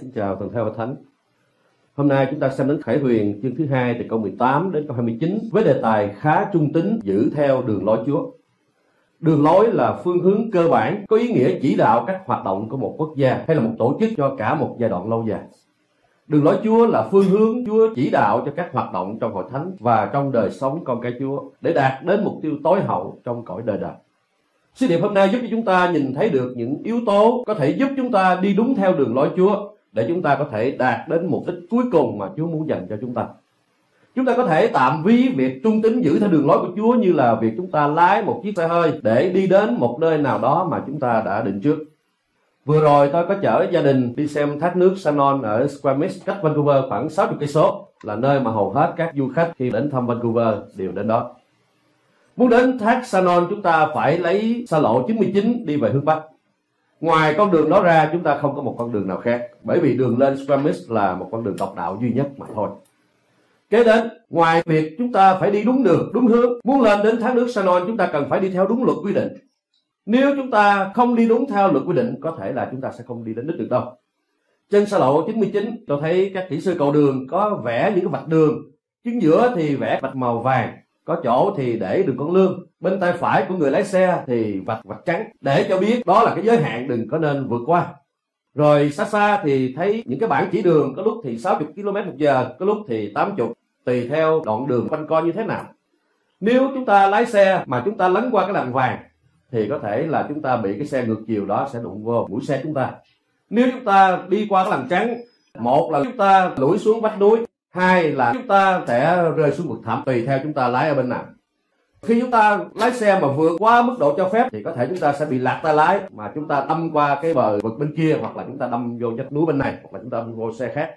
Kính chào toàn thể và thánh. Hôm nay chúng ta xem đến Khải Huyền chương thứ hai từ câu 18 đến câu 29 với đề tài khá trung tính, giữ theo đường lối Chúa. Đường lối là phương hướng cơ bản, có ý nghĩa chỉ đạo các hoạt động của một quốc gia hay là một tổ chức cho cả một giai đoạn lâu dài. Đường lối Chúa là phương hướng Chúa chỉ đạo cho các hoạt động trong hội thánh và trong đời sống con cái Chúa để đạt đến mục tiêu tối hậu trong cõi đời đời. Sứ điệp hôm nay giúp cho chúng ta nhìn thấy được những yếu tố có thể giúp chúng ta đi đúng theo đường lối Chúa để chúng ta có thể đạt đến mục đích cuối cùng mà Chúa muốn dành cho chúng ta. Chúng ta có thể tạm ví việc trung tín giữ theo đường lối của Chúa như là việc chúng ta lái một chiếc xe hơi để đi đến một nơi nào đó mà chúng ta đã định trước. Vừa rồi tôi có chở gia đình đi xem thác nước Shannon ở Squamish, cách Vancouver khoảng 60 cây số, là nơi mà hầu hết các du khách khi đến thăm Vancouver đều đến đó. Muốn đến thác Shannon chúng ta phải lấy xa lộ 99 đi về hướng Bắc. Ngoài con đường đó ra chúng ta không có một con đường nào khác bởi vì đường lên Squamish là một con đường độc đạo duy nhất mà thôi. Kế đến, ngoài việc chúng ta phải đi đúng đường, đúng hướng, muốn lên đến thác nước Sanon chúng ta cần phải đi theo đúng luật quy định. Nếu chúng ta không đi đúng theo luật quy định, có thể là chúng ta sẽ không đi đến đích được đâu. Trên xa lộ 99, tôi thấy các kỹ sư cầu đường có vẽ những cái vạch đường. Chính giữa thì vẽ vạch màu vàng, có chỗ thì để đường con lương. Bên tay phải của người lái xe thì vạch vạch trắng, để cho biết đó là cái giới hạn đừng có nên vượt qua. Rồi xa xa thì thấy những cái bảng chỉ đường có lúc thì 60 km một giờ, có lúc thì 80, tùy theo đoạn đường quanh co như thế nào. Nếu chúng ta lái xe mà chúng ta lấn qua cái làn vàng thì có thể là chúng ta bị cái xe ngược chiều đó sẽ đụng vô mũi xe chúng ta nếu chúng ta đi qua cái làn trắng một là chúng ta lủi xuống vách núi hai là chúng ta sẽ rơi xuống vực thẳm tùy theo chúng ta lái ở bên nào khi chúng ta lái xe mà vượt quá mức độ cho phép thì có thể chúng ta sẽ bị lạc tay lái mà chúng ta đâm qua cái bờ vực bên kia hoặc là chúng ta đâm vô vách núi bên này hoặc là chúng ta đâm vô xe khác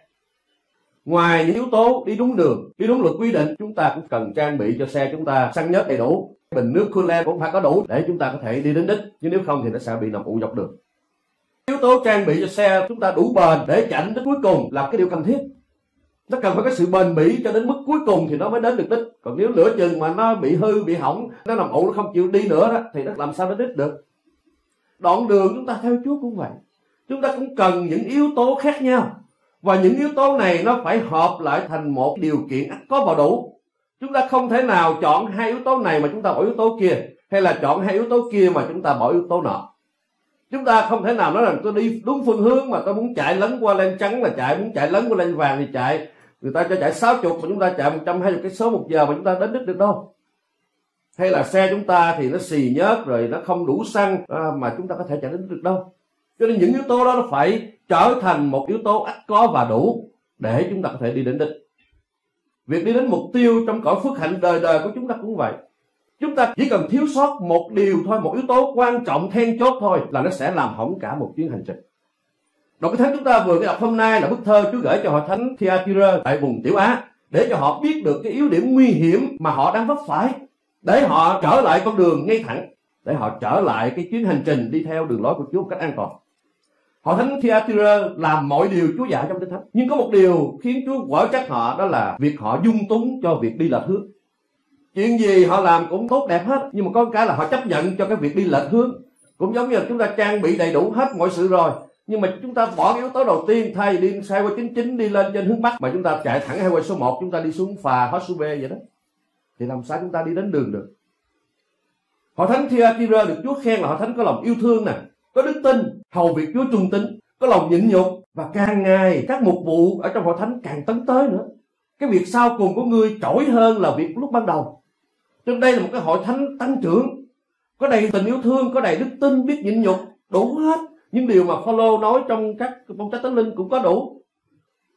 ngoài những yếu tố đi đúng đường đi đúng luật quy định chúng ta cũng cần trang bị cho xe chúng ta xăng nhớt đầy đủ bình nước coolant cũng phải có đủ để chúng ta có thể đi đến đích chứ nếu không thì nó sẽ bị nằm ụ dọc đường yếu tố trang bị cho xe chúng ta đủ bền để chạy đến cuối cùng là cái điều cần thiết nó cần phải có sự bền bỉ cho đến mức cuối cùng thì nó mới đến được đích. Còn nếu lửa chừng mà nó bị hư, bị hỏng, nó nằm ụ nó không chịu đi nữa đó, thì nó làm sao nó đích được? Đoạn đường chúng ta theo Chúa cũng vậy. Chúng ta cũng cần những yếu tố khác nhau. Và những yếu tố này nó phải hợp lại thành một điều kiện có và đủ. Chúng ta không thể nào chọn hai yếu tố này mà chúng ta bỏ yếu tố kia, hay là chọn hai yếu tố kia mà chúng ta bỏ yếu tố nọ. Chúng ta không thể nào nói rằng tôi đi đúng phương hướng mà tôi muốn chạy lấn qua lên trắng là chạy, muốn chạy lấn qua lên vàng thì chạy người ta cho chạy 60 mà chúng ta chạy 120 cái số một giờ mà chúng ta đến đích được đâu. Hay là xe chúng ta thì nó xì nhớt rồi nó không đủ xăng à, mà chúng ta có thể chạy đến được đâu. Cho nên những yếu tố đó nó phải trở thành một yếu tố ắt có và đủ để chúng ta có thể đi đến đích. Việc đi đến mục tiêu trong cõi phước hạnh đời đời của chúng ta cũng vậy. Chúng ta chỉ cần thiếu sót một điều thôi một yếu tố quan trọng then chốt thôi là nó sẽ làm hỏng cả một chuyến hành trình. Đọc cái thánh chúng ta vừa cái đọc hôm nay là bức thơ Chúa gửi cho hội thánh Thyatira tại vùng Tiểu Á, để cho họ biết được cái yếu điểm nguy hiểm mà họ đang vấp phải, để họ trở lại con đường ngay thẳng, để họ trở lại cái chuyến hành trình đi theo đường lối của Chúa một cách an toàn. Họ thánh Thyatira làm mọi điều Chúa dạy trong Kinh Thánh. Nhưng có một điều khiến Chúa quở trách họ, đó là việc họ dung túng cho việc đi lệch hướng. Chuyện gì họ làm cũng tốt đẹp hết. Nhưng mà có cái là họ chấp nhận cho cái việc đi lệch hướng. Cũng giống như là chúng ta trang bị đầy đủ hết mọi sự rồi. Nhưng mà chúng ta bỏ cái yếu tố đầu tiên, thay đi xe qua 99 đi lên trên hướng Bắc, mà chúng ta chạy thẳng highway số 1 chúng ta đi xuống phà hết số B vậy đó. Thì làm sao chúng ta đi đến đường được? Họ thánh Thyatira được Chúa khen là họ thánh có lòng yêu thương nè, có đức tin, hầu việc Chúa trung tín, có lòng nhịn nhục, và càng ngày các mục vụ ở trong hội thánh càng tấn tới nữa cái việc sau cùng của ngươi trỗi hơn là việc lúc ban đầu trên đây là một cái hội thánh tăng trưởng, có đầy tình yêu thương, có đầy đức tin, biết nhịn nhục, đủ hết những điều mà Phaolô nói trong các phong cách thánh linh cũng có đủ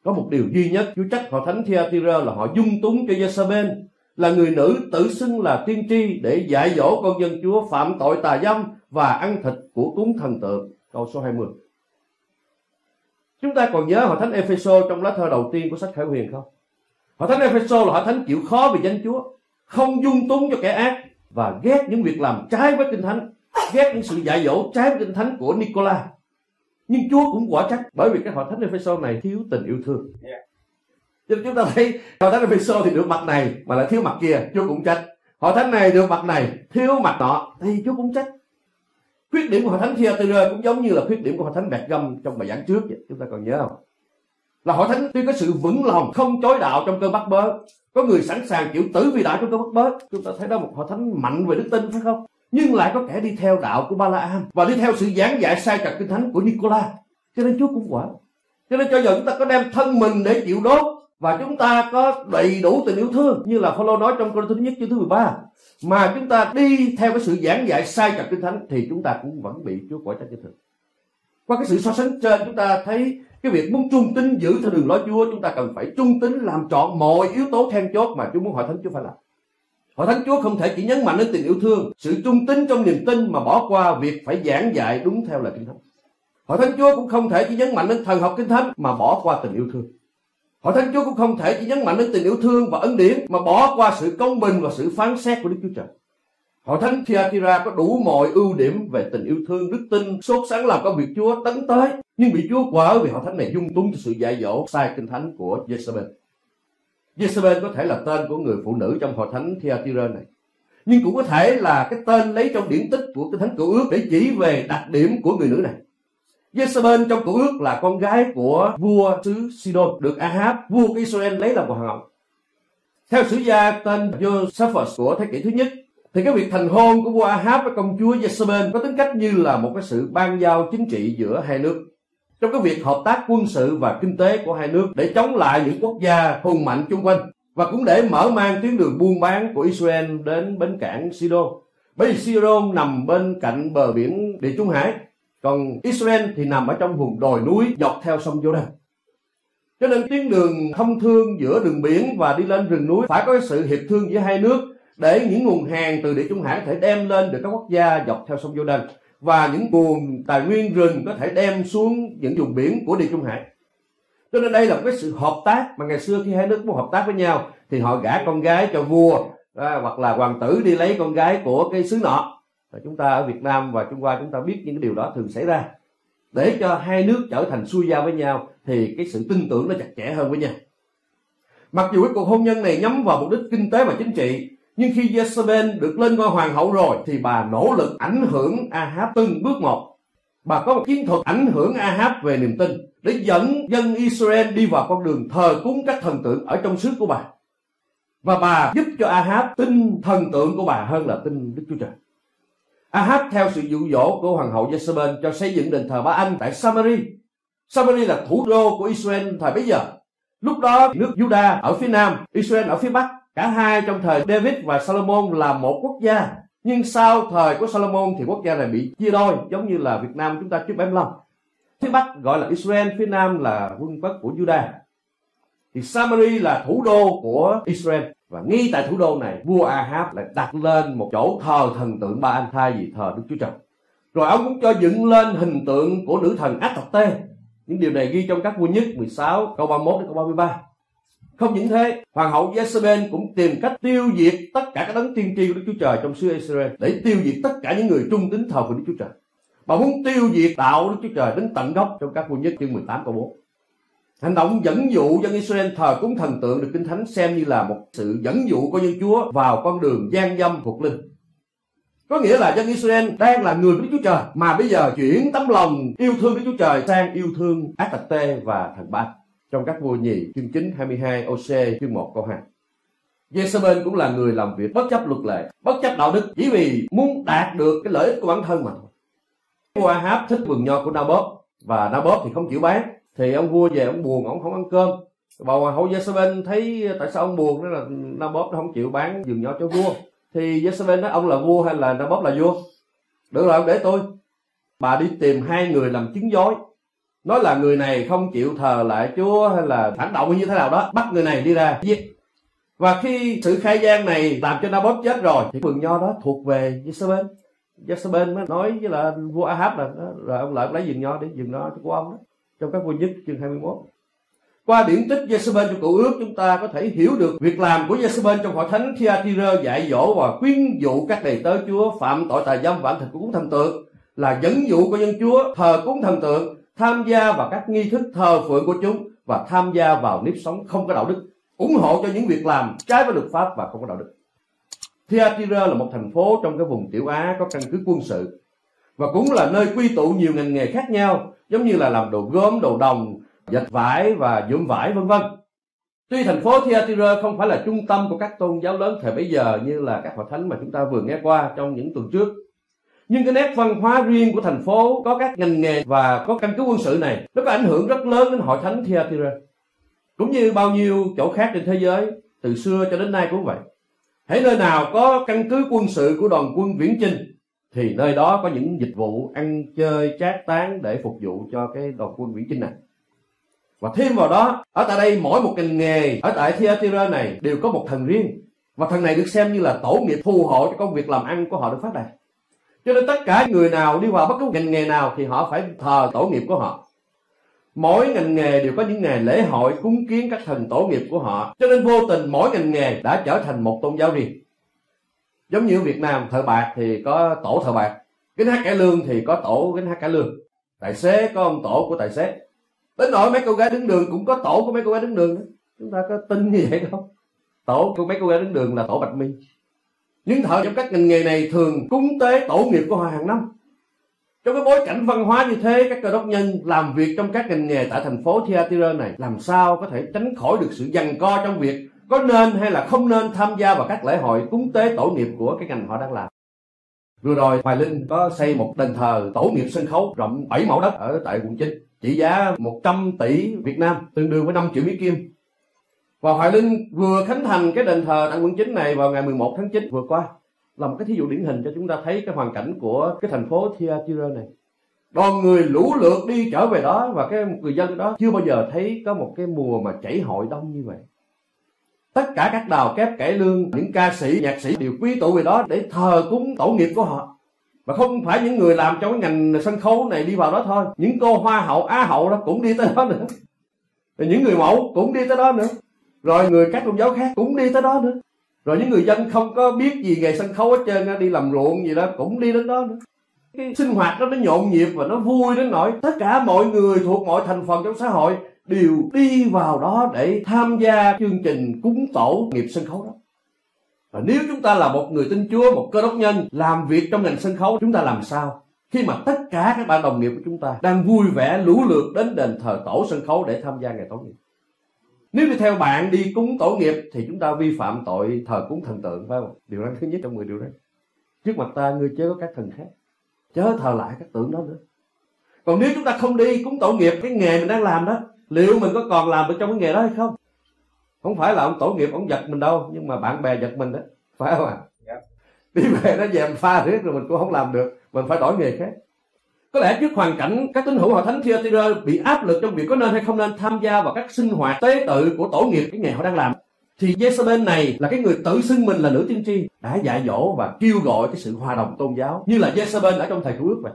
có một điều duy nhất chú trách họ thánh Thyatira là họ dung túng cho Jezebel là người nữ tự xưng là tiên tri để dạy dỗ con dân Chúa phạm tội tà dâm và ăn thịt của cúng thần tượng. Câu số 20. Chúng ta còn nhớ họ thánh Epheso trong lá thơ đầu tiên của sách Khải Huyền không? họ thánh Epheso là họ thánh chịu khó vì danh Chúa, không dung túng cho kẻ ác và ghét những việc làm trái với kinh thánh, ghét những sự dạy dỗ trái với kinh thánh của Nicola. Nhưng Chúa cũng quả trách bởi vì cái hội thánh Epheso này thiếu tình yêu thương. Cho nên chúng ta thấy hội thánh Epheso thì được mặt này mà lại thiếu mặt kia, Chúa cũng trách. Hội thánh này được mặt này, thiếu mặt nọ thì Chúa cũng trách. khuyết điểm của hội thánh Thyatira cũng giống như là khuyết điểm của hội thánh Bẹt Gâm trong bài giảng trước vậy. chúng ta còn nhớ không là hội thánh tuy có sự vững lòng không chối đạo trong cơn bắt bớ có người sẵn sàng chịu tử vì đạo trong cơn bắt bớ chúng ta thấy đó một hội thánh mạnh về đức tin phải không nhưng lại có kẻ đi theo đạo của Balaam và đi theo sự giảng dạy sai trật kinh thánh của Nicola. Cho nên Chúa cũng quả, cho nên cho dù chúng ta có đem thân mình để chịu đốt và chúng ta có đầy đủ tình yêu thương như là Phaolô nói trong câu thứ nhất chương thứ 13 mà chúng ta đi theo cái sự giảng dạy sai trật kinh thánh thì chúng ta cũng vẫn bị Chúa quả trách cho thường. Qua cái sự so sánh trên chúng ta thấy cái việc muốn trung tín giữ theo đường lối Chúa chúng ta cần phải trung tín làm trọn mọi yếu tố then chốt mà Chúa muốn hỏi thánh Chúa phải làm. Hội Thánh Chúa không thể chỉ nhấn mạnh đến tình yêu thương, sự trung tín trong niềm tin mà bỏ qua việc phải giảng dạy đúng theo lời Kinh Thánh. Hội Thánh Chúa cũng không thể chỉ nhấn mạnh đến thần học Kinh Thánh mà bỏ qua tình yêu thương. Hội Thánh Chúa cũng không thể chỉ nhấn mạnh đến tình yêu thương và ân điển mà bỏ qua sự công bình và sự phán xét của Đức Chúa Trời. Hội Thánh Thyatira có đủ mọi ưu điểm về tình yêu thương, đức tin, sốt sáng làm công việc Chúa tấn tới, nhưng bị Chúa quở vì hội thánh này dung túng cho sự dạy dỗ sai kinh thánh của Jezebel. Jezebel có thể là tên của người phụ nữ trong hội thánh Thyatira này. Nhưng cũng có thể là cái tên lấy trong điển tích của cái thánh cựu ước để chỉ về đặc điểm của người nữ này. Jezebel trong cựu ước là con gái của vua xứ Sidon, được Ahab, vua của Israel lấy làm hoàng hậu. Theo sử gia tên Josephus của thế kỷ thứ nhất, thì cái việc thành hôn của vua Ahab với công chúa Jezebel có tính cách như là một cái sự ban giao chính trị giữa hai nước trong cái việc hợp tác quân sự và kinh tế của hai nước để chống lại những quốc gia hùng mạnh chung quanh và cũng để mở mang tuyến đường buôn bán của Israel đến bến cảng Sidon. Bởi vì Sidon nằm bên cạnh bờ biển Địa Trung Hải, còn Israel thì nằm ở trong vùng đồi núi dọc theo sông Jordan. Cho nên tuyến đường thông thương giữa đường biển và đi lên rừng núi phải có sự hiệp thương giữa hai nước để những nguồn hàng từ Địa Trung Hải có thể đem lên được các quốc gia dọc theo sông Jordan và những nguồn tài nguyên rừng có thể đem xuống những vùng biển của Địa Trung Hải. Cho nên đây là một cái sự hợp tác mà ngày xưa khi hai nước muốn hợp tác với nhau thì họ gả con gái cho vua à, hoặc là hoàng tử đi lấy con gái của cái xứ nọ. Và chúng ta ở Việt Nam và Trung Hoa chúng ta biết những cái điều đó thường xảy ra. Để cho hai nước trở thành xuôi giao với nhau thì cái sự tin tưởng nó chặt chẽ hơn với nhau. Mặc dù cái cuộc hôn nhân này nhắm vào mục đích kinh tế và chính trị nhưng khi Jezebel được lên ngôi hoàng hậu rồi thì bà nỗ lực ảnh hưởng Ahab từng bước một. Bà có một chiến thuật ảnh hưởng Ahab về niềm tin để dẫn dân Israel đi vào con đường thờ cúng các thần tượng ở trong xứ của bà. Và bà giúp cho Ahab tin thần tượng của bà hơn là tin Đức Chúa Trời. Ahab theo sự dụ dỗ của hoàng hậu Jezebel cho xây dựng đền thờ Ba Anh tại Samari. Samari là thủ đô của Israel thời bấy giờ. Lúc đó nước Judah ở phía nam, Israel ở phía bắc Cả hai trong thời David và Solomon là một quốc gia. Nhưng sau thời của Solomon thì quốc gia này bị chia đôi giống như là Việt Nam chúng ta trước 75. Phía Bắc gọi là Israel, phía Nam là vương quốc của Judah. Thì Samari là thủ đô của Israel. Và ngay tại thủ đô này, vua Ahab lại đặt lên một chỗ thờ thần tượng Ba Anh thay vì thờ Đức Chúa Trời. Rồi ông cũng cho dựng lên hình tượng của nữ thần Ác Tê. Những điều này ghi trong các vua nhất 16 câu 31 đến câu 33. Không những thế, hoàng hậu Jezebel cũng tìm cách tiêu diệt tất cả các đấng tiên tri của Đức Chúa Trời trong xứ Israel để tiêu diệt tất cả những người trung tín thờ của Đức Chúa Trời. Bà muốn tiêu diệt đạo Đức Chúa Trời đến tận gốc trong các vua nhất chương 18 câu 4. Hành động dẫn dụ dân Israel thờ cúng thần tượng được Kinh Thánh xem như là một sự dẫn dụ của dân Chúa vào con đường gian dâm thuộc linh. Có nghĩa là dân Israel đang là người của Đức Chúa Trời mà bây giờ chuyển tấm lòng yêu thương Đức Chúa Trời sang yêu thương Ác Tạc Tê và thần Ba trong các vua nhì chương 9 22 OC chương 1 câu 2. Jezebel cũng là người làm việc bất chấp luật lệ, bất chấp đạo đức chỉ vì muốn đạt được cái lợi ích của bản thân mà thôi. Vua Ahab thích vườn nho của Naboth và Naboth thì không chịu bán. Thì ông vua về ông buồn ông không ăn cơm. Bà hoàng hậu Jezebel thấy ờ, tại sao ông buồn? Đó là Naboth nó không chịu bán vườn nho cho vua. Thì Jezebel nói ông là vua hay là Naboth là vua? Được rồi để tôi. Bà đi tìm hai người làm chứng dối nói là người này không chịu thờ lại Chúa hay là phản động như thế nào đó, bắt người này đi ra. Giết. Và khi sự khai gian này làm cho Nabot chết rồi, thì vườn nho đó thuộc về Jezebel. Jezebel mới nói với là vua Ahab là rồi ông lại lấy vườn nho đi, vườn nho của ông đó, trong các vua nhất, chương 21 qua điển tích Jezebel trong cựu ước, chúng ta có thể hiểu được việc làm của Jezebel trong hội thánh Thyatira dạy dỗ và khuyên dụ các đầy tớ Chúa phạm tội tà dâm và của cúng thần tượng, là dẫn dụ của dân Chúa thờ cúng thần tượng tham gia vào các nghi thức thờ phượng của chúng và tham gia vào nếp sống không có đạo đức, ủng hộ cho những việc làm trái với luật pháp và không có đạo đức. Thyatira là một thành phố trong cái vùng tiểu Á có căn cứ quân sự và cũng là nơi quy tụ nhiều ngành nghề khác nhau, giống như là làm đồ gốm, đồ đồng, dệt vải và nhuộm vải, vân vân. Tuy thành phố Thyatira không phải là trung tâm của các tôn giáo lớn thời bấy giờ như là các hội thánh mà chúng ta vừa nghe qua trong những tuần trước nhưng cái nét văn hóa riêng của thành phố có các ngành nghề và có căn cứ quân sự này, nó có ảnh hưởng rất lớn đến hội thánh Thyatira, cũng như bao nhiêu chỗ khác trên thế giới, từ xưa cho đến nay cũng vậy. Hãy nơi nào có căn cứ quân sự của đoàn quân viễn chinh, thì nơi đó có những dịch vụ ăn chơi, trác tán để phục vụ cho cái đoàn quân viễn chinh này. Và thêm vào đó, ở tại đây mỗi một ngành nghề, ở tại Thyatira này đều có một thần riêng. Và thần này được xem như là tổ nghiệp phù hộ cho công việc làm ăn của họ được phát đạt cho nên tất cả người nào đi vào bất cứ ngành nghề nào thì họ phải thờ tổ nghiệp của họ. Mỗi ngành nghề đều có những ngày lễ hội cúng kiến các thần tổ nghiệp của họ. Cho nên vô tình mỗi ngành nghề đã trở thành một tôn giáo riêng. Giống như ở Việt Nam thợ bạc thì có tổ thợ bạc gánh hát cải lương thì có tổ gánh hát cải lương. Tài xế có ông tổ của tài xế. Đến nỗi mấy cô gái đứng đường cũng có tổ của mấy cô gái đứng đường chúng ta có tin như vậy không? Tổ của mấy cô gái đứng đường là tổ bạch mi những thợ trong các ngành nghề này thường cúng tế tổ nghiệp của họ hàng năm. Trong cái bối cảnh văn hóa như thế, các cơ đốc nhân làm việc trong các ngành nghề tại thành phố Thyatira này, làm sao có thể tránh khỏi được sự giằng co trong việc có nên hay là không nên tham gia vào các lễ hội cúng tế tổ nghiệp của cái ngành họ đang làm? Vừa rồi, Hoài Linh có xây một đền thờ tổ nghiệp sân khấu rộng 7 mẫu đất ở tại quận 9 trị giá 100 tỷ Việt Nam, tương đương với 5 triệu Mỹ Kim và Hoài Linh vừa khánh thành cái đền thờ Đặng quận Chính này vào ngày 11 tháng 9 vừa qua, là một cái thí dụ điển hình cho chúng ta thấy cái hoàn cảnh của cái thành phố Thyatira này. Đoàn người lũ lượt đi trở về đó và cái người dân đó chưa bao giờ thấy có một cái mùa mà chảy hội đông như vậy. Tất cả các đào kép, cải lương, những ca sĩ, nhạc sĩ đều quy tụ về đó để thờ cúng tổ nghiệp của họ. Và không phải những người làm trong cái ngành sân khấu này đi vào đó thôi. Những cô hoa hậu, á hậu đó cũng đi tới đó nữa. Rồi những người mẫu cũng đi tới đó nữa rồi người các tôn giáo khác cũng đi tới đó nữa rồi những người dân không có biết gì nghề sân khấu hết trơn đi làm ruộng gì đó cũng đi đến đó nữa cái sinh hoạt đó nó nhộn nhịp và nó vui đến nỗi tất cả mọi người thuộc mọi thành phần trong xã hội đều đi vào đó để tham gia chương trình cúng tổ nghiệp sân khấu đó và nếu chúng ta là một người tin Chúa, một cơ đốc nhân làm việc trong ngành sân khấu, chúng ta làm sao? Khi mà tất cả các bạn đồng nghiệp của chúng ta đang vui vẻ lũ lượt đến đền thờ tổ sân khấu để tham gia ngày tổ nghiệp. Nếu đi theo bạn đi cúng tổ nghiệp thì chúng ta vi phạm tội thờ cúng thần tượng phải không? Điều răn thứ nhất trong 10 điều đấy. Trước mặt ta ngươi chớ có các thần khác. Chớ thờ lại các tượng đó nữa. Còn nếu chúng ta không đi cúng tổ nghiệp cái nghề mình đang làm đó, liệu mình có còn làm được trong cái nghề đó hay không? Không phải là ông tổ nghiệp ông giật mình đâu, nhưng mà bạn bè giật mình đó. Phải không ạ? À? Đi về nó dèm pha riết rồi mình cũng không làm được, mình phải đổi nghề khác có lẽ trước hoàn cảnh các tín hữu hội thánh Thyatira bị áp lực trong việc có nên hay không nên tham gia vào các sinh hoạt tế tự của tổ nghiệp cái nghề họ đang làm, thì Jezebel này là cái người tự xưng mình là nữ tiên tri đã dạy dỗ và kêu gọi cái sự hòa đồng tôn giáo như là Jezebel ở trong thời cứu ước vậy.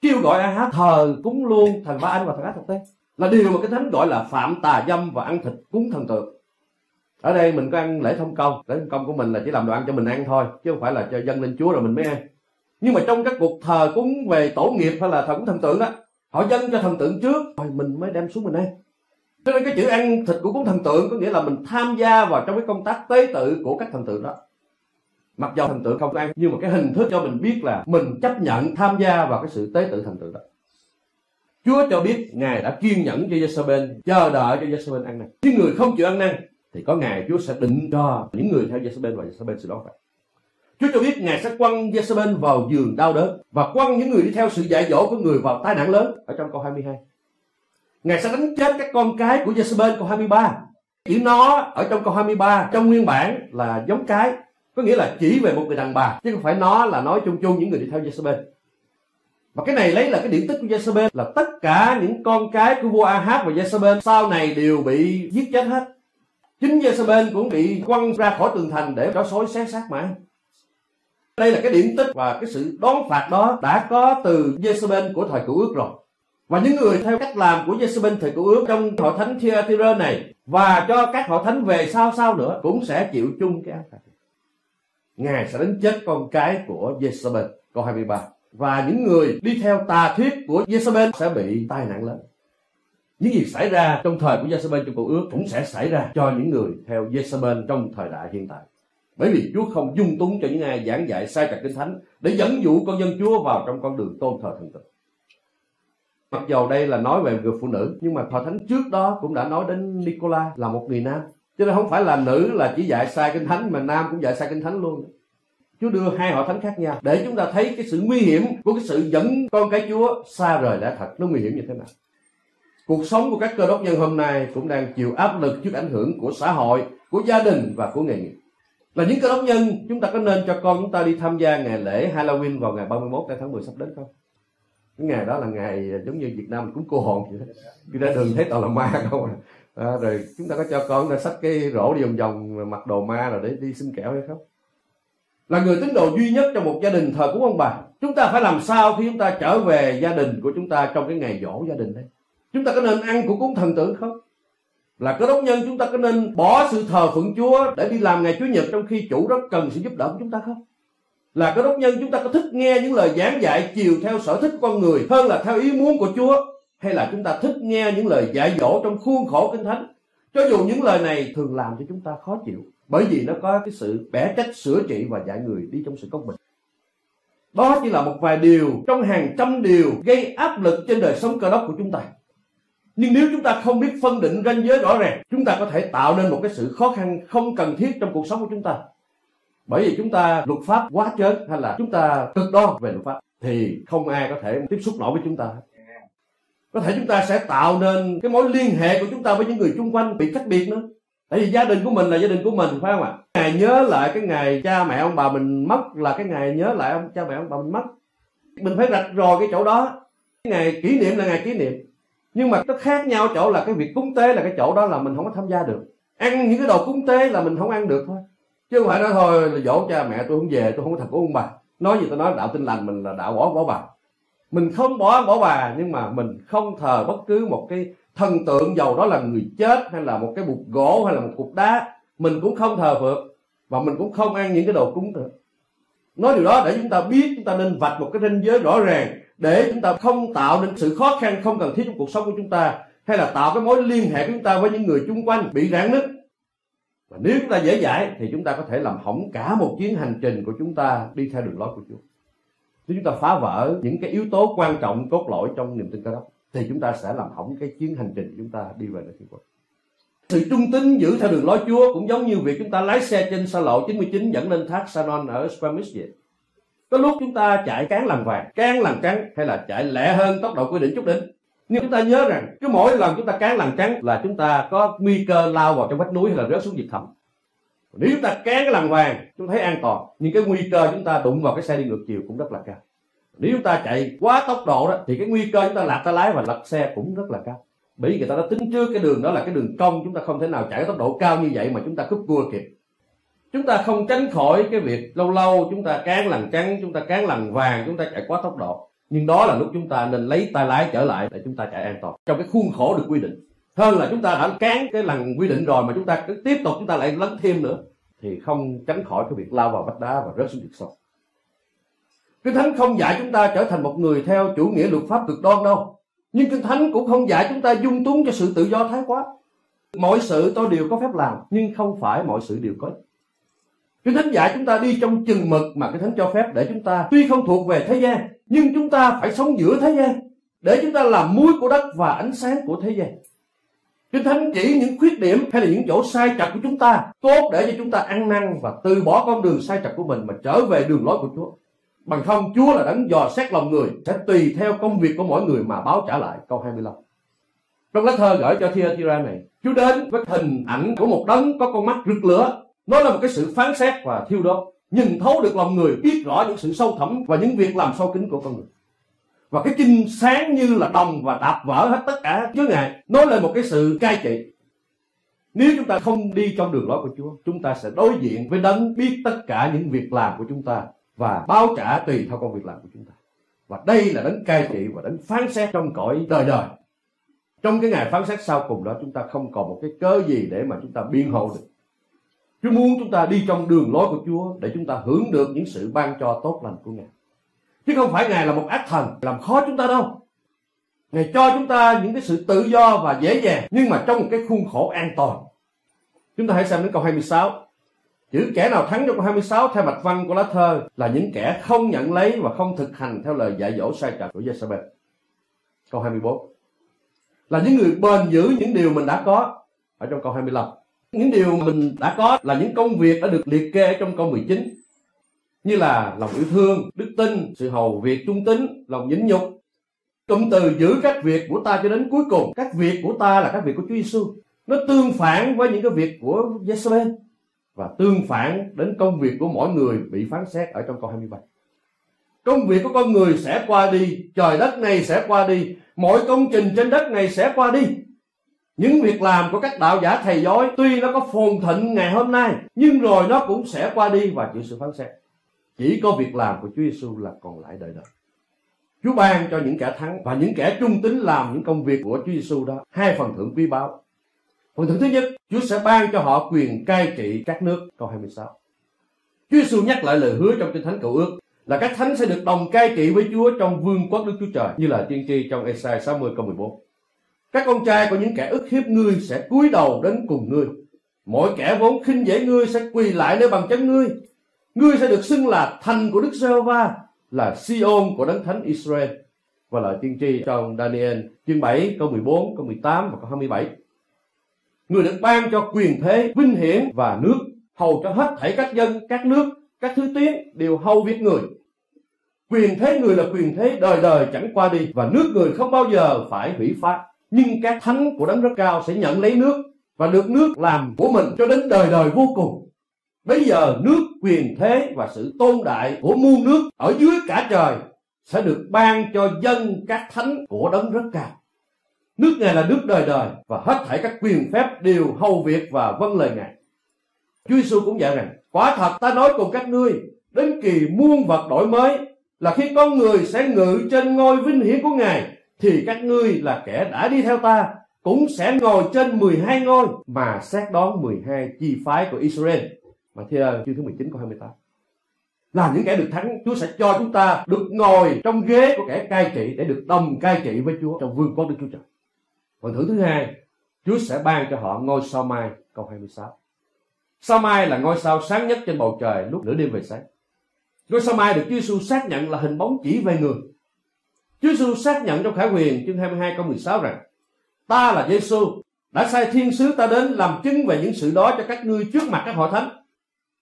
Kêu gọi Ahab thờ cúng luôn, thần ba anh và thần ác thực tế là điều mà cái thánh gọi là phạm tà dâm và ăn thịt cúng thần tượng. Ở đây mình có ăn lễ thông công, lễ thông công của mình là chỉ làm đồ ăn cho mình ăn thôi, chứ không phải là cho dân lên chúa rồi mình mới ăn nhưng mà trong các cuộc thờ cúng về tổ nghiệp hay là thờ cúng thần tượng đó họ dâng cho thần tượng trước rồi mình mới đem xuống mình ăn cho nên cái chữ ăn thịt của cúng thần tượng có nghĩa là mình tham gia vào trong cái công tác tế tự của các thần tượng đó mặc dù thần tượng không ăn nhưng mà cái hình thức cho mình biết là mình chấp nhận tham gia vào cái sự tế tự thần tượng đó Chúa cho biết Ngài đã kiên nhẫn cho Jezebel chờ đợi cho Jezebel ăn này. Khi người không chịu ăn năn thì có ngày Chúa sẽ định cho những người theo Jezebel và Jezebel sự đó vậy. Chúa cho biết Ngài sẽ quăng Jezebel vào giường đau đớn và quăng những người đi theo sự dạy dỗ của người vào tai nạn lớn ở trong câu 22. Ngài sẽ đánh chết các con cái của Jezebel câu 23. Chữ nó ở trong câu 23 trong nguyên bản là giống cái, có nghĩa là chỉ về một người đàn bà, chứ không phải nó là nói chung chung những người đi theo Jezebel. Và cái này lấy là cái điển tích của Jezebel là tất cả những con cái của vua Ahab và Jezebel sau này đều bị giết chết hết. Chính Jezebel cũng bị quăng ra khỏi tường thành để chó sói xé xác mà. Đây là cái điển tích và cái sự đón phạt đó đã có từ Jezebel của thời cựu ước rồi. Và những người theo cách làm của Jezebel thời cựu ước trong hội thánh Thyatira này và cho các hội thánh về sau sau nữa cũng sẽ chịu chung cái án phạt. Ngài sẽ đánh chết con cái của Jezebel câu 23 và những người đi theo tà thuyết của Jezebel sẽ bị tai nạn lớn. Những gì xảy ra trong thời của Jezebel trong cựu ước cũng sẽ xảy ra cho những người theo Jezebel trong thời đại hiện tại bởi vì Chúa không dung túng cho những ai giảng dạy sai trật kinh thánh để dẫn dụ con dân Chúa vào trong con đường tôn thờ thần tượng. Mặc dầu đây là nói về người phụ nữ nhưng mà Thọ Thánh trước đó cũng đã nói đến Nicola là một người nam. Cho nên không phải là nữ là chỉ dạy sai kinh thánh mà nam cũng dạy sai kinh thánh luôn. Chúa đưa hai hội thánh khác nhau để chúng ta thấy cái sự nguy hiểm của cái sự dẫn con cái Chúa xa rời lẽ thật nó nguy hiểm như thế nào. Cuộc sống của các cơ đốc nhân hôm nay cũng đang chịu áp lực trước ảnh hưởng của xã hội, của gia đình và của nghề nghiệp. Là những cơ đốc nhân, chúng ta có nên cho con chúng ta đi tham gia ngày lễ Halloween vào ngày 31 tháng 10 sắp đến không? Cái ngày đó là ngày giống như Việt Nam cũng cô hồn vậy đó. đi ra đường thấy toàn là ma không à. Rồi chúng ta có cho con ta xách cái rổ đi vòng vòng mặc đồ ma rồi để đi xin kẹo hay không? Là người tín đồ duy nhất trong một gia đình thờ cúng ông bà. Chúng ta phải làm sao khi chúng ta trở về gia đình của chúng ta trong cái ngày dỗ gia đình đấy? Chúng ta có nên ăn của cúng thần tượng không? Là cơ đốc nhân chúng ta có nên bỏ sự thờ phượng Chúa để đi làm ngày Chúa nhật trong khi chủ rất cần sự giúp đỡ của chúng ta không? Là cơ đốc nhân chúng ta có thích nghe những lời giảng dạy chiều theo sở thích con người hơn là theo ý muốn của Chúa? Hay là chúng ta thích nghe những lời dạy dỗ trong khuôn khổ kinh thánh? Cho dù những lời này thường làm cho chúng ta khó chịu, bởi vì nó có cái sự bẻ trách, sửa trị và dạy người đi trong sự công bình. Đó chỉ là một vài điều trong hàng trăm điều gây áp lực trên đời sống cơ đốc của chúng ta nhưng nếu chúng ta không biết phân định ranh giới rõ ràng, chúng ta có thể tạo nên một cái sự khó khăn không cần thiết trong cuộc sống của chúng ta. Bởi vì chúng ta luật pháp quá chớn hay là chúng ta cực đoan về luật pháp, thì không ai có thể tiếp xúc nổi với chúng ta. Có thể chúng ta sẽ tạo nên cái mối liên hệ của chúng ta với những người chung quanh bị cách biệt nữa. Tại vì gia đình của mình là gia đình của mình, phải không ạ? Ngày nhớ lại cái ngày cha mẹ ông bà mình mất là cái ngày nhớ lại ông cha mẹ ông bà mình mất. Mình phải rạch ròi cái chỗ đó. Cái ngày kỷ niệm là ngày kỷ niệm nhưng mà nó khác nhau chỗ là cái việc cúng tế là cái chỗ đó là mình không có tham gia được. Ăn những cái đồ cúng tế là mình không ăn được thôi. Chứ không phải nói thôi, là dỗ cha mẹ tôi không về, tôi không có thật của ông bà. Nói gì tôi nói, đạo tin lành mình là đạo bỏ bỏ bà. Mình không bỏ bỏ bà, nhưng mà mình không thờ bất cứ một cái thần tượng giàu đó là người chết, hay là một cái bục gỗ, hay là một cục đá. Mình cũng không thờ phượng và mình cũng không ăn những cái đồ cúng nữa nói điều đó để chúng ta biết, chúng ta nên vạch một cái ranh giới rõ ràng để chúng ta không tạo nên sự khó khăn không cần thiết trong cuộc sống của chúng ta, hay là tạo cái mối liên hệ của chúng ta với những người chung quanh bị rạn nứt. Và nếu chúng ta dễ dãi, thì chúng ta có thể làm hỏng cả một chuyến hành trình của chúng ta đi theo đường lối của Chúa. Nếu chúng ta phá vỡ những cái yếu tố quan trọng, cốt lõi trong niềm tin cơ đốc, thì chúng ta sẽ làm hỏng cái chuyến hành trình của chúng ta đi về nơi thiên quốc. Sự trung tín giữ theo đường lối Chúa cũng giống như việc chúng ta lái xe trên xa lộ 99 dẫn lên thác Sanon ở Squamish vậy có lúc chúng ta chạy cán lằn vàng cán lằn cắn hay là chạy lẹ hơn tốc độ quy định chút đỉnh nhưng chúng ta nhớ rằng cứ mỗi lần chúng ta cán lằn cắn là chúng ta có nguy cơ lao vào trong vách núi hay là rớt xuống vực thẳm nếu chúng ta cán cái lằn vàng chúng ta thấy an toàn nhưng cái nguy cơ chúng ta đụng vào cái xe đi ngược chiều cũng rất là cao nếu chúng ta chạy quá tốc độ đó thì cái nguy cơ chúng ta lạc tay lái và lật xe cũng rất là cao bởi vì người ta đã tính trước cái đường đó là cái đường cong chúng ta không thể nào chạy tốc độ cao như vậy mà chúng ta cúp cua kịp chúng ta không tránh khỏi cái việc lâu lâu chúng ta cán lằn trắng chúng ta cán lằn vàng chúng ta chạy quá tốc độ nhưng đó là lúc chúng ta nên lấy tay lái trở lại để chúng ta chạy an toàn trong cái khuôn khổ được quy định hơn là chúng ta đã cán cái lằn quy định rồi mà chúng ta cứ tiếp tục chúng ta lại lấn thêm nữa thì không tránh khỏi cái việc lao vào vách đá và rớt xuống vực sâu Kinh Thánh không dạy chúng ta trở thành một người theo chủ nghĩa luật pháp cực đoan đâu. Nhưng Kinh Thánh cũng không dạy chúng ta dung túng cho sự tự do thái quá. Mọi sự tôi đều có phép làm, nhưng không phải mọi sự đều có Kinh Thánh dạy chúng ta đi trong chừng mực mà Kinh Thánh cho phép để chúng ta tuy không thuộc về thế gian, nhưng chúng ta phải sống giữa thế gian, để chúng ta làm muối của đất và ánh sáng của thế gian. Kinh Thánh chỉ những khuyết điểm hay là những chỗ sai trật của chúng ta tốt để cho chúng ta ăn năn và từ bỏ con đường sai trật của mình mà trở về đường lối của Chúa. Bằng không Chúa là đấng dò xét lòng người sẽ tùy theo công việc của mỗi người mà báo trả lại. Câu 25. Trong lá thơ gửi cho Thyatira này, Chúa đến với hình ảnh của một đấng có con mắt rực lửa nó là một cái sự phán xét và thiêu đốt, nhìn thấu được lòng người, biết rõ những sự sâu thẳm và những việc làm sâu kín của con người. Và cái kinh sáng như là đồng và đạp vỡ hết tất cả chướng ngại nói lên một cái sự cai trị. Nếu chúng ta không đi trong đường lối của Chúa, chúng ta sẽ đối diện với đấng biết tất cả những việc làm của chúng ta và báo trả tùy theo công việc làm của chúng ta. Và đây là đấng cai trị và đấng phán xét trong cõi đời đời. Trong cái ngày phán xét sau cùng đó, chúng ta không còn một cái cớ gì để mà chúng ta biên hộ được. Chúa muốn chúng ta đi trong đường lối của Chúa để chúng ta hưởng được những sự ban cho tốt lành của Ngài. Chứ không phải Ngài là một ác thần, làm khó chúng ta đâu. Ngài cho chúng ta những cái sự tự do và dễ dàng, nhưng mà trong một cái khuôn khổ an toàn. Chúng ta hãy xem đến câu 26. chữ kẻ nào thắng trong câu 26 theo mạch văn của lá thơ là những kẻ không nhận lấy và không thực hành theo lời dạy dỗ sai trật của Jezebel câu 24 là những người bền giữ những điều mình đã có ở trong câu 25 những điều mình đã có là những công việc đã được liệt kê trong câu 19 như là lòng yêu thương, đức tin, sự hầu việc trung tín, lòng nhịn nhục. Cụm từ giữ các việc của ta cho đến cuối cùng, các việc của ta là các việc của Chúa Giêsu. Nó tương phản với những cái việc của Jezebel và tương phản đến công việc của mỗi người bị phán xét ở trong câu 27. Công việc của con người sẽ qua đi, trời đất này sẽ qua đi, mọi công trình trên đất này sẽ qua đi. Những việc làm của các đạo giả thầy dối tuy nó có phồn thịnh ngày hôm nay, nhưng rồi nó cũng sẽ qua đi và chịu sự phán xét. Chỉ có việc làm của Chúa Giêsu là còn lại đời đời. Chúa ban cho những kẻ thắng và những kẻ trung tín làm những công việc của Chúa Giêsu đó hai phần thưởng quý báu. Phần thưởng thứ nhất, Chúa sẽ ban cho họ quyền cai trị các nước câu 26. Chúa Giêsu nhắc lại lời hứa trong Kinh Thánh Cựu Ước là các thánh sẽ được đồng cai trị với Chúa trong vương quốc Đức Chúa Trời như là tiên tri trong Esai 60 câu 14. Các con trai của những kẻ ức hiếp ngươi sẽ cúi đầu đến cùng ngươi. Mỗi kẻ vốn khinh dễ ngươi sẽ quỳ lại nơi bằng chân ngươi. Ngươi sẽ được xưng là thành của Đức giê va là Siôn của đấng thánh Israel. Và lời tiên tri trong Daniel chương 7 câu 14, câu 18 và câu 27. Người được ban cho quyền thế, vinh hiển và nước, hầu cho hết thảy các dân, các nước, các thứ tiếng đều hầu việc người. Quyền thế người là quyền thế đời đời chẳng qua đi và nước người không bao giờ phải hủy phá. Nhưng các thánh của đấng rất cao sẽ nhận lấy nước và được nước làm của mình cho đến đời đời vô cùng. Bây giờ nước, quyền thế và sự tôn đại của muôn nước ở dưới cả trời sẽ được ban cho dân các thánh của đấng rất cao. Nước Ngài là nước đời đời và hết thảy các quyền phép đều hầu việc và vâng lời Ngài. Chúa Giêsu cũng dạy rằng, quả thật ta nói cùng các ngươi, đến kỳ muôn vật đổi mới là khi con người sẽ ngự trên ngôi vinh hiển của Ngài, thì các ngươi là kẻ đã đi theo ta, cũng sẽ ngồi trên 12 ngôi mà xét đón 12 chi phái của Israel. Mà theo chương thứ 19 câu 28 là những kẻ được thắng Chúa sẽ cho chúng ta được ngồi trong ghế của kẻ cai trị để được đồng cai trị với Chúa trong vương quốc Đức Chúa Trời. Phần thưởng thứ hai, Chúa sẽ ban cho họ ngôi sao mai câu 26. Sao mai là ngôi sao sáng nhất trên bầu trời lúc nửa đêm về sáng. Ngôi sao mai được Chúa Giêsu xác nhận là hình bóng chỉ về người. Chúa Giêsu xác nhận trong Khải Huyền chương 22 câu 16 rằng, Ta là Giêsu đã sai thiên sứ ta đến làm chứng về những sự đó cho các ngươi trước mặt các hội thánh.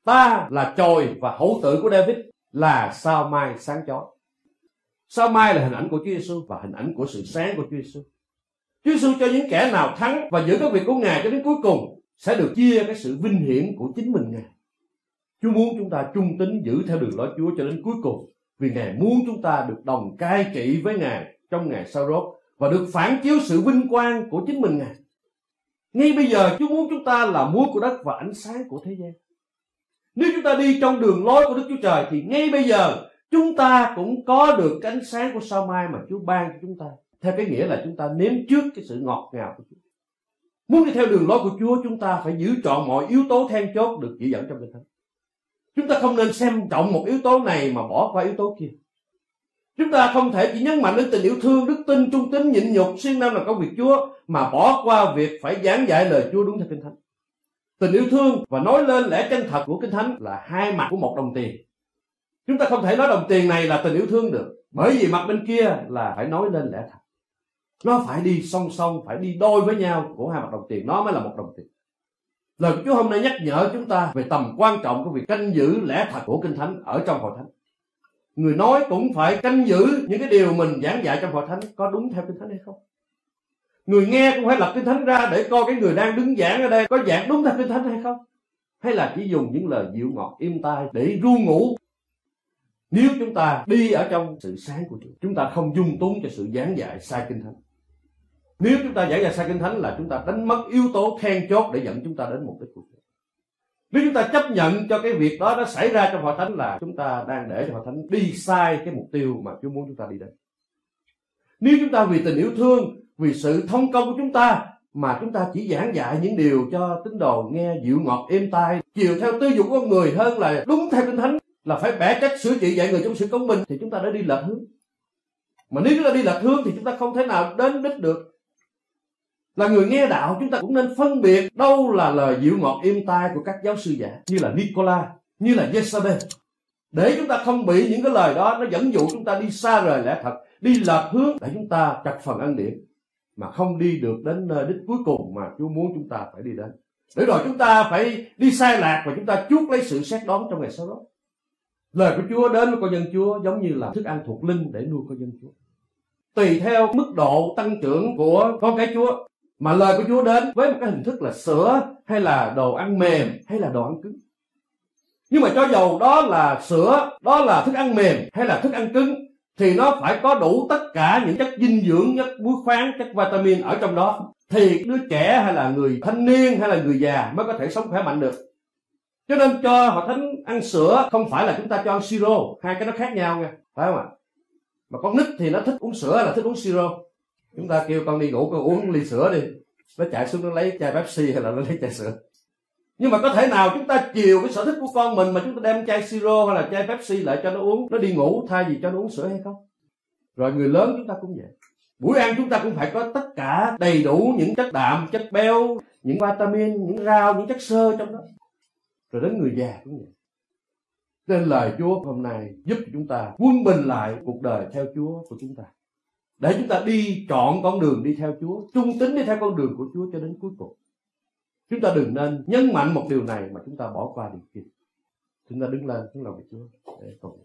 Ta là chồi và hậu tự của David, là sao mai sáng chói. Sao mai là hình ảnh của Chúa Giêsu và hình ảnh của sự sáng của Chúa Giêsu. Chúa Giêsu cho những kẻ nào thắng và giữ các việc của Ngài cho đến cuối cùng sẽ được chia cái sự vinh hiển của chính mình Ngài. Chúa muốn chúng ta trung tín giữ theo đường lối Chúa cho đến cuối cùng vì Ngài muốn chúng ta được đồng cai trị với Ngài trong ngày sau rốt và được phản chiếu sự vinh quang của chính mình Ngài. Ngay bây giờ, Chúa muốn chúng ta là muối của đất và ánh sáng của thế gian. Nếu chúng ta đi trong đường lối của Đức Chúa Trời, thì ngay bây giờ, chúng ta cũng có được cái ánh sáng của sao mai mà Chúa ban cho chúng ta. Theo cái nghĩa là chúng ta nếm trước cái sự ngọt ngào của Chúa. Muốn đi theo đường lối của Chúa, chúng ta phải giữ trọn mọi yếu tố then chốt được chỉ dẫn trong Kinh Thánh. Chúng ta không nên xem trọng một yếu tố này mà bỏ qua yếu tố kia. Chúng ta không thể chỉ nhấn mạnh đến tình yêu thương, đức tin, trung tín, nhịn nhục, siêng năng là công việc Chúa mà bỏ qua việc phải giảng dạy lời Chúa đúng theo Kinh Thánh. Tình yêu thương và nói lên lẽ chân thật của Kinh Thánh là hai mặt của một đồng tiền. Chúng ta không thể nói đồng tiền này là tình yêu thương được. Bởi vì mặt bên kia là phải nói lên lẽ thật. Nó phải đi song song, phải đi đôi với nhau của hai mặt đồng tiền. Nó mới là một đồng tiền. Lời của Chúa hôm nay nhắc nhở chúng ta về tầm quan trọng của việc canh giữ lẽ thật của Kinh Thánh ở trong hội thánh. Người nói cũng phải canh giữ những cái điều mình giảng dạy trong hội thánh có đúng theo Kinh Thánh hay không. Người nghe cũng phải lập Kinh Thánh ra để coi cái người đang đứng giảng ở đây có giảng đúng theo Kinh Thánh hay không. Hay là chỉ dùng những lời dịu ngọt im tai để ru ngủ. Nếu chúng ta đi ở trong sự sáng của Chúa, chúng ta không dung túng cho sự giảng dạy sai Kinh Thánh nếu chúng ta giảng dạy sai kinh thánh là chúng ta đánh mất yếu tố then chốt để dẫn chúng ta đến mục đích của Chúa. Nếu chúng ta chấp nhận cho cái việc đó nó xảy ra trong hội thánh là chúng ta đang để cho hội thánh đi sai cái mục tiêu mà Chúa muốn chúng ta đi đến. Nếu chúng ta vì tình yêu thương, vì sự thông công của chúng ta mà chúng ta chỉ giảng dạy những điều cho tín đồ nghe dịu ngọt êm tai, chiều theo tư dụng của con người hơn là đúng theo kinh thánh là phải bẻ cách sửa trị dạy người trong sự công bình thì chúng ta đã đi lệch hướng. Mà nếu chúng ta đi lệch hướng thì chúng ta không thể nào đến đích được là người nghe đạo, chúng ta cũng nên phân biệt đâu là lời dịu ngọt êm tai của các giáo sư giả như là Nicola, như là Jezebel để chúng ta không bị những cái lời đó nó dẫn dụ chúng ta đi xa rời lẽ thật, đi lạc hướng để chúng ta chặt phần ăn điển mà không đi được đến nơi đích cuối cùng mà Chúa muốn chúng ta phải đi đến. Để rồi chúng ta phải đi sai lạc và chúng ta chuốc lấy sự xét đón trong ngày sau đó. Lời của Chúa đến với con dân Chúa giống như là thức ăn thuộc linh để nuôi con dân Chúa. Tùy theo mức độ tăng trưởng của con cái Chúa mà lời của Chúa đến với một cái hình thức là sữa hay là đồ ăn mềm hay là đồ ăn cứng. Nhưng mà cho dầu đó là sữa, đó là thức ăn mềm hay là thức ăn cứng, thì nó phải có đủ tất cả những chất dinh dưỡng, chất muối khoáng, chất vitamin ở trong đó. Thì đứa trẻ hay là người thanh niên hay là người già mới có thể sống khỏe mạnh được. Cho nên cho họ thánh ăn sữa không phải là chúng ta cho ăn siro, hai cái nó khác nhau nha, phải không ạ? Mà con nít thì nó thích uống sữa là thích uống siro? Chúng ta kêu con đi ngủ, con uống ly sữa đi. Nó chạy xuống, nó lấy chai pepsi hay là nó lấy chai sữa. Nhưng mà có thể nào chúng ta chiều cái sở thích của con mình mà chúng ta đem chai siro hay là chai pepsi lại cho nó uống? Nó đi ngủ, thay vì cho nó uống sữa hay không? Rồi người lớn chúng ta cũng vậy. Buổi ăn chúng ta cũng phải có tất cả đầy đủ những chất đạm, chất béo, những vitamin, những rau, những chất xơ trong đó. Rồi đến người già cũng vậy. Nên lời Chúa hôm nay giúp chúng ta quân bình lại cuộc đời theo Chúa của chúng ta để chúng ta đi chọn con đường đi theo Chúa, trung tín đi theo con đường của Chúa cho đến cuối cùng. Chúng ta đừng nên nhấn mạnh một điều này mà chúng ta bỏ qua điều kia. Chúng ta đứng lên, chúng lòng Chúa. Để cầu